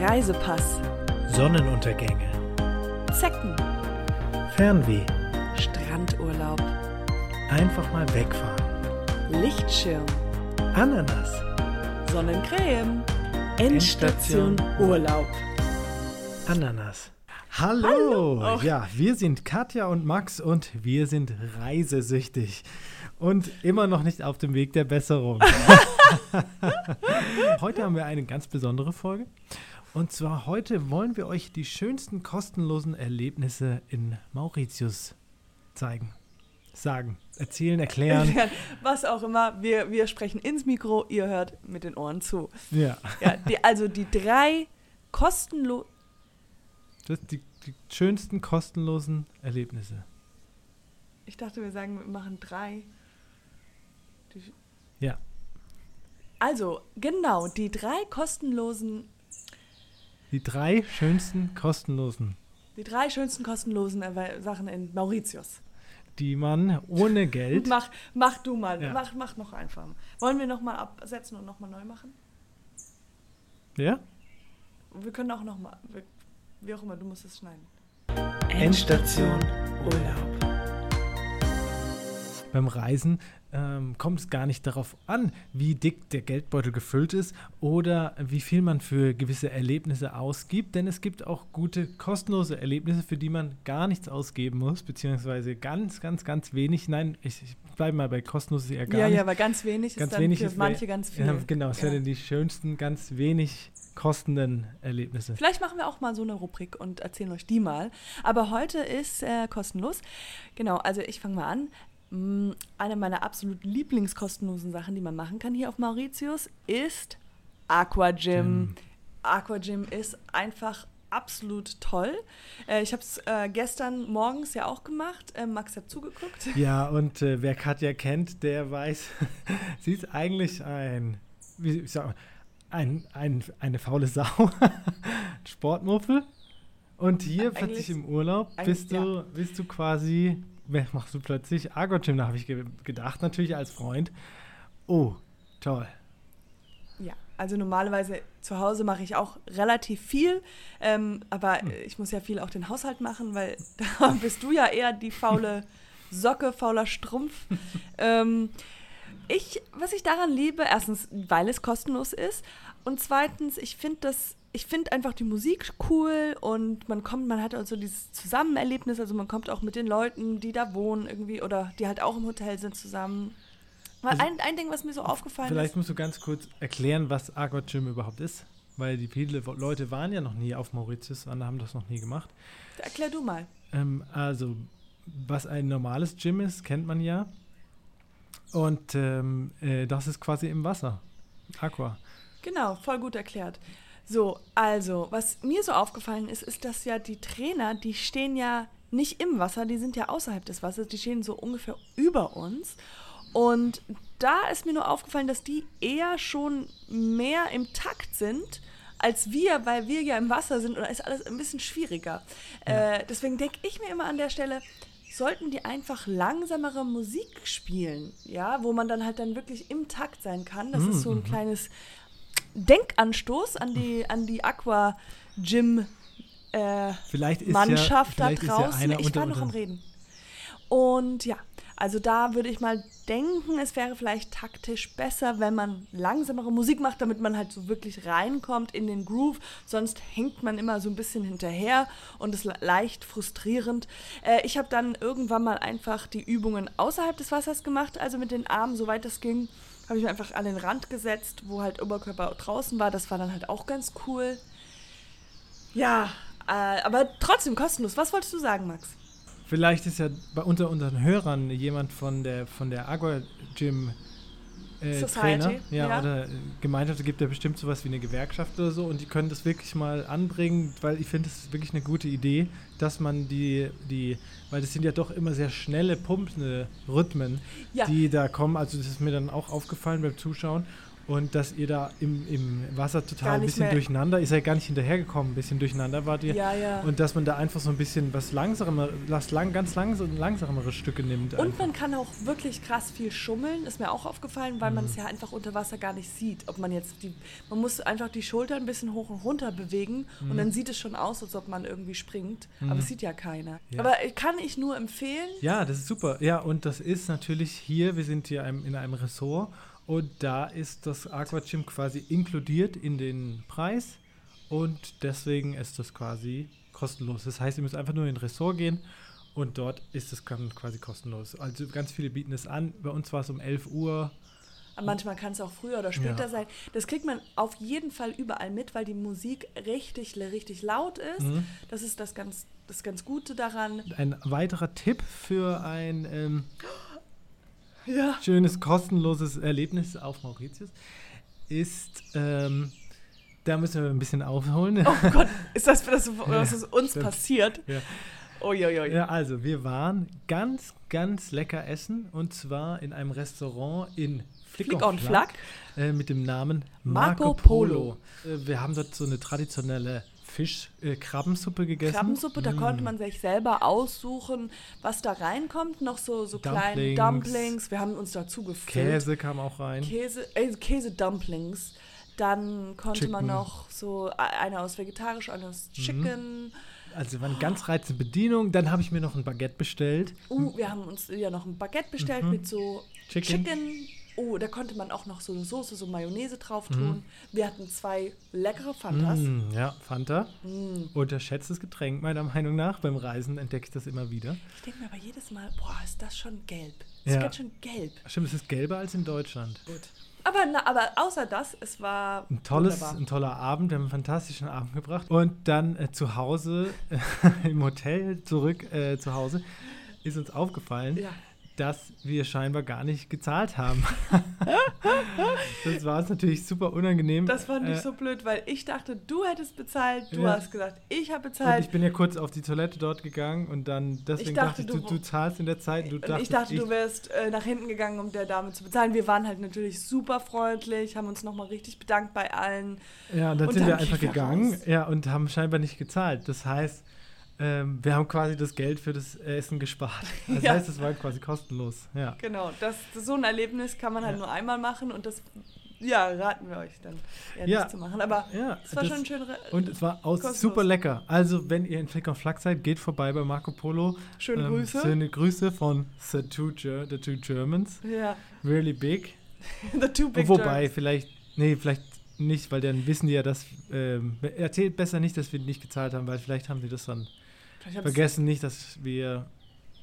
Reisepass, Sonnenuntergänge, Zecken, Fernweh, Strandurlaub, einfach mal wegfahren, Lichtschirm, Ananas, Sonnencreme, Endstation Urlaub. Ananas. Hallo! Hallo. Ja, wir sind Katja und Max und wir sind reisesüchtig und immer noch nicht auf dem Weg der Besserung. heute haben wir eine ganz besondere Folge. Und zwar heute wollen wir euch die schönsten kostenlosen Erlebnisse in Mauritius zeigen. Sagen, erzählen, erklären. Was auch immer, wir, wir sprechen ins Mikro, ihr hört mit den Ohren zu. Ja, Ja, die, also die drei kostenlos. das die, die schönsten kostenlosen Erlebnisse. Ich dachte, wir sagen, wir machen drei. Die, Ja. also, genau, die drei kostenlosen, Die drei schönsten kostenlosen, die drei schönsten kostenlosen Sachen in Mauritius. die man ohne Geld. Mach, mach du mal, Ja. mach, mach noch einfach. Wollen wir nochmal absetzen und nochmal neu machen? Ja? Wir können auch nochmal, wie auch immer, du musst es schneiden. Endstation Urlaub. Beim Reisen ähm, kommt es gar nicht darauf an, wie dick der Geldbeutel gefüllt ist oder wie viel man für gewisse Erlebnisse ausgibt, denn es gibt auch gute kostenlose Erlebnisse, für die man gar nichts ausgeben muss, beziehungsweise ganz, ganz, ganz wenig. Nein, ich, ich bleibe mal bei kostenlos eher gar Ja, nicht. ja, aber ganz wenig Ganz ist dann wenig für ist manche ganz viel. Ja, genau, es Ja. werden die schönsten, ganz wenig kostenden Erlebnisse. Vielleicht machen wir auch mal so eine Rubrik und erzählen euch die mal. Aber heute ist äh, kostenlos. Genau, also ich fange mal an. Mm, Eine meiner absolut lieblingskostenlosen Sachen, die man machen kann hier auf Mauritius, ist Aquagym. Gym. Aquagym ist einfach absolut toll. Äh, ich habe es äh, gestern morgens ja auch gemacht. Äh, Max hat zugeguckt. Ja, und äh, wer Katja kennt, der weiß, sie ist eigentlich ein, wie ich sag, ein, ein, eine faule Sau, Sportmuffel. Und hier Eigentlich- plötzlich im Urlaub bist du, bist du quasi, machst du plötzlich? Argot-Gym, da habe ich ge gedacht, natürlich als Freund. Oh, toll. Ja, also normalerweise zu Hause mache ich auch relativ viel, ähm, aber Hm. ich muss ja viel auch den Haushalt machen, weil da bist du ja eher die faule Socke, fauler Strumpf. ähm, ich, was ich daran liebe, erstens, weil es kostenlos ist und zweitens, ich finde das, ich finde einfach die Musik cool und man kommt, man hat also dieses Zusammenerlebnis, also man kommt auch mit den Leuten, die da wohnen irgendwie oder die halt auch im Hotel sind zusammen. Weil Also- ein, ein Ding, was mir so aufgefallen ist. Vielleicht musst du ganz kurz erklären, was Argot-Gym überhaupt ist. Weil die viele Leute waren ja noch nie auf Mauritius und haben das noch nie gemacht. Erklär du mal. Ähm, also, was ein normales Gym ist, kennt man ja. Und ähm, äh, das ist quasi im Wasser. Aqua. Genau, voll gut erklärt. So, also, was mir so aufgefallen ist, ist, dass ja die Trainer, die stehen ja nicht im Wasser, die sind ja außerhalb des Wassers, die stehen so ungefähr über uns. Und da ist mir nur aufgefallen, dass die eher schon mehr im Takt sind als wir, weil wir ja im Wasser sind und da ist alles ein bisschen schwieriger. Äh, deswegen denke ich mir immer an der Stelle, sollten die einfach langsamere Musik spielen, ja, wo man dann halt dann wirklich im Takt sein kann. Das ist so ein kleines Denkanstoß an die, an die Aqua Gym äh, Mannschaft ja, da ja draußen. einer ich war noch am. Reden. Und ja, also da würde ich mal denken, es wäre vielleicht taktisch besser, wenn man langsamere Musik macht, damit man halt so wirklich reinkommt in den Groove. Sonst hängt man immer so ein bisschen hinterher und ist le- leicht frustrierend. Äh, ich habe dann irgendwann mal einfach die Übungen außerhalb des Wassers gemacht, also mit den Armen, soweit es ging. Habe ich mir einfach an den Rand gesetzt, wo halt Oberkörper draußen war. Das war dann halt auch ganz cool. Ja, äh, aber trotzdem kostenlos. Was wolltest du sagen, Max? Vielleicht ist ja bei unter unseren Hörern jemand von der von der Aqua Gym äh, Trainer, ja, ja. oder äh, Gemeinschaft, gibt ja bestimmt sowas wie eine Gewerkschaft oder so und die können das wirklich mal anbringen, weil ich finde, es ist wirklich eine gute Idee, dass man die, die, weil das sind ja doch immer sehr schnelle, pumpende Rhythmen, Ja. die da kommen, also das ist mir dann auch aufgefallen beim Zuschauen und dass ihr da im, im Wasser total ein bisschen mehr- durcheinander, ihr seid gar nicht hinterhergekommen, ein bisschen durcheinander wart ihr. Ja, ja. Und dass man da einfach so ein bisschen was langsamer, was lang, ganz langsam, langsamere Stücke nimmt. Und einfach. man kann auch wirklich krass viel schummeln, ist mir auch aufgefallen, weil man es ja einfach unter Wasser gar nicht sieht. Ob man jetzt die, man muss einfach die Schulter ein bisschen hoch und runter bewegen und dann sieht es schon aus, als ob man irgendwie springt. Aber es sieht ja keiner. Ja. Aber äh, kann ich nur empfehlen. Ja, das ist super. Ja, und das ist natürlich hier, wir sind hier in einem Ressort und da ist das Aqua Gym quasi inkludiert in den Preis und deswegen ist das quasi kostenlos. Das heißt, ihr müsst einfach nur in ein Ressort gehen und dort ist es quasi kostenlos. Also ganz viele bieten es an. Bei uns war es um 11 Uhr. Manchmal kann es auch früher oder später Ja. sein. Das kriegt man auf jeden Fall überall mit, weil die Musik richtig, richtig laut ist. Mhm. Das ist das ganz, das ganz Gute daran. Ein weiterer Tipp für ein ähm, Ja. schönes, kostenloses Erlebnis auf Mauritius ist, ähm, da müssen wir ein bisschen aufholen. Oh Gott, ist das, das was ist uns passiert? Ja. Uiuiui. Ja, also wir waren ganz, ganz lecker essen und zwar in einem Restaurant in Flick, Flick on Flack. äh, mit dem Namen Marco Marco, Polo. Polo. Äh, wir haben dort so eine traditionelle Fisch-Krabbensuppe gegessen. Krabbensuppe, da Mm. konnte man sich selber aussuchen, was da reinkommt. Noch so, so kleine Dumplings. Dumplings. Wir haben uns dazu gefüllt. Käse kam auch rein. Käse, äh, Käse-Dumplings. Dann konnte man Chicken. Mhm. noch so e- eine aus vegetarisch, eine aus Chicken. Also war eine ganz reizende Bedienung. Dann habe ich mir noch ein Baguette bestellt. Uh, wir haben uns ja noch ein Baguette bestellt mit so Mhm. Chicken. Chicken. Oh, da konnte man auch noch so eine Soße, so Mayonnaise drauf Mhm. tun. Wir hatten zwei leckere Fantas. Mm, ja, Fanta. Mm. Unterschätztes Getränk, meiner Meinung nach. Beim Reisen entdecke ich das immer wieder. Ich denke mir aber jedes Mal, boah, ist das schon gelb. Das Ja. ist ganz schön gelb. Stimmt, es ist gelber als in Deutschland. Gut. Aber, na, aber außer das, es war Ein tolles, wunderbar. ein toller Abend, wir haben einen fantastischen Abend gebracht. Und dann äh, zu Hause, im Hotel zurück äh, zu Hause, ist uns aufgefallen, Ja. Dass wir scheinbar gar nicht gezahlt haben. das war uns natürlich super unangenehm. Das fand ich Äh, so blöd, weil ich dachte, du hättest bezahlt, du Ja. hast gesagt, ich habe Und bezahlt. ich bin ja kurz auf die Toilette dort gegangen und dann deswegen dachte, dachte, ich, du, du- zahlst in der Zeit. Du Und dachtest, ich dachte, du wärst äh, nach hinten gegangen, um der Dame zu bezahlen. Wir waren halt natürlich super freundlich, haben uns nochmal richtig bedankt bei allen. Ja, und dann Und sind dann wir einfach gegangen raus. ja, und haben scheinbar nicht gezahlt. Das heißt, ähm, wir haben quasi das Geld für das Essen gespart. Das Ja. heißt, es war quasi kostenlos. Ja. Genau, das, so ein Erlebnis kann man halt Ja. nur einmal machen und das, ja, raten wir euch dann Ja. nicht zu machen. Aber Ja, es war das- schon schön. re- Und es war aus Kostenlos. super lecker. Also, wenn ihr in Flick on Flack seid, geht vorbei bei Marco Polo. Schöne Grüße. Schöne Grüße von The Two, the two Germans. Ja, Really big. the two big Wobei, Germs. vielleicht, nee, vielleicht nicht, weil dann wissen die ja, dass, ähm, erzählt besser nicht, dass wir nicht gezahlt haben, weil vielleicht haben sie das dann vergessen nicht, dass wir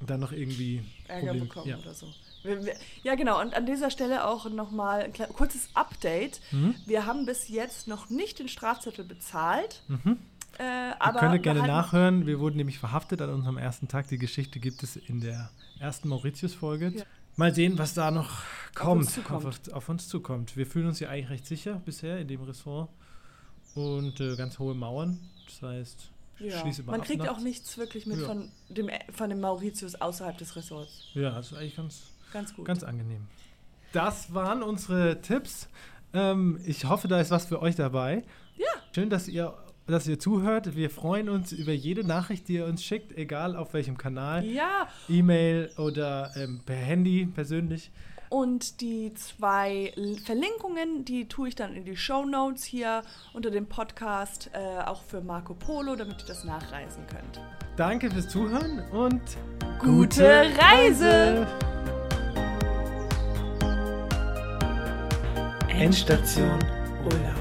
dann noch irgendwie Ärger Problem- bekommen ja. oder so. Ja, genau. Und an dieser Stelle auch nochmal ein kurzes Update. Mhm. Wir haben bis jetzt noch nicht den Strafzettel bezahlt. Mhm. Äh, Ihr aber könnt wir gerne nachhören. Wir wurden nämlich verhaftet an unserem ersten Tag. Die Geschichte gibt es in der ersten Mauritius-Folge. Ja. Mal sehen, was da noch kommt, uns zukommt. Auf, auf uns zukommt. Wir fühlen uns ja eigentlich recht sicher bisher in dem Ressort. Und äh, ganz hohe Mauern. Das heißt, Ja. Man kriegt nachts. auch nichts wirklich mit Ja. von, dem, von dem Mauritius außerhalb des Ressorts. Ja, das ist eigentlich ganz, Ganz gut. ganz angenehm. Das waren unsere Tipps. Ähm, ich hoffe, da ist was für euch dabei. Ja. Schön, dass ihr, dass ihr zuhört. Wir freuen uns über jede Nachricht, die ihr uns schickt, egal auf welchem Kanal. ja, E-Mail oder ähm, per Handy persönlich. und die zwei Verlinkungen, die tue ich dann in die Show Notes hier unter dem Podcast, äh, auch für Marco Polo, damit ihr das nachreisen könnt. Danke fürs Zuhören und Gute Reise! Endstation Urlaub.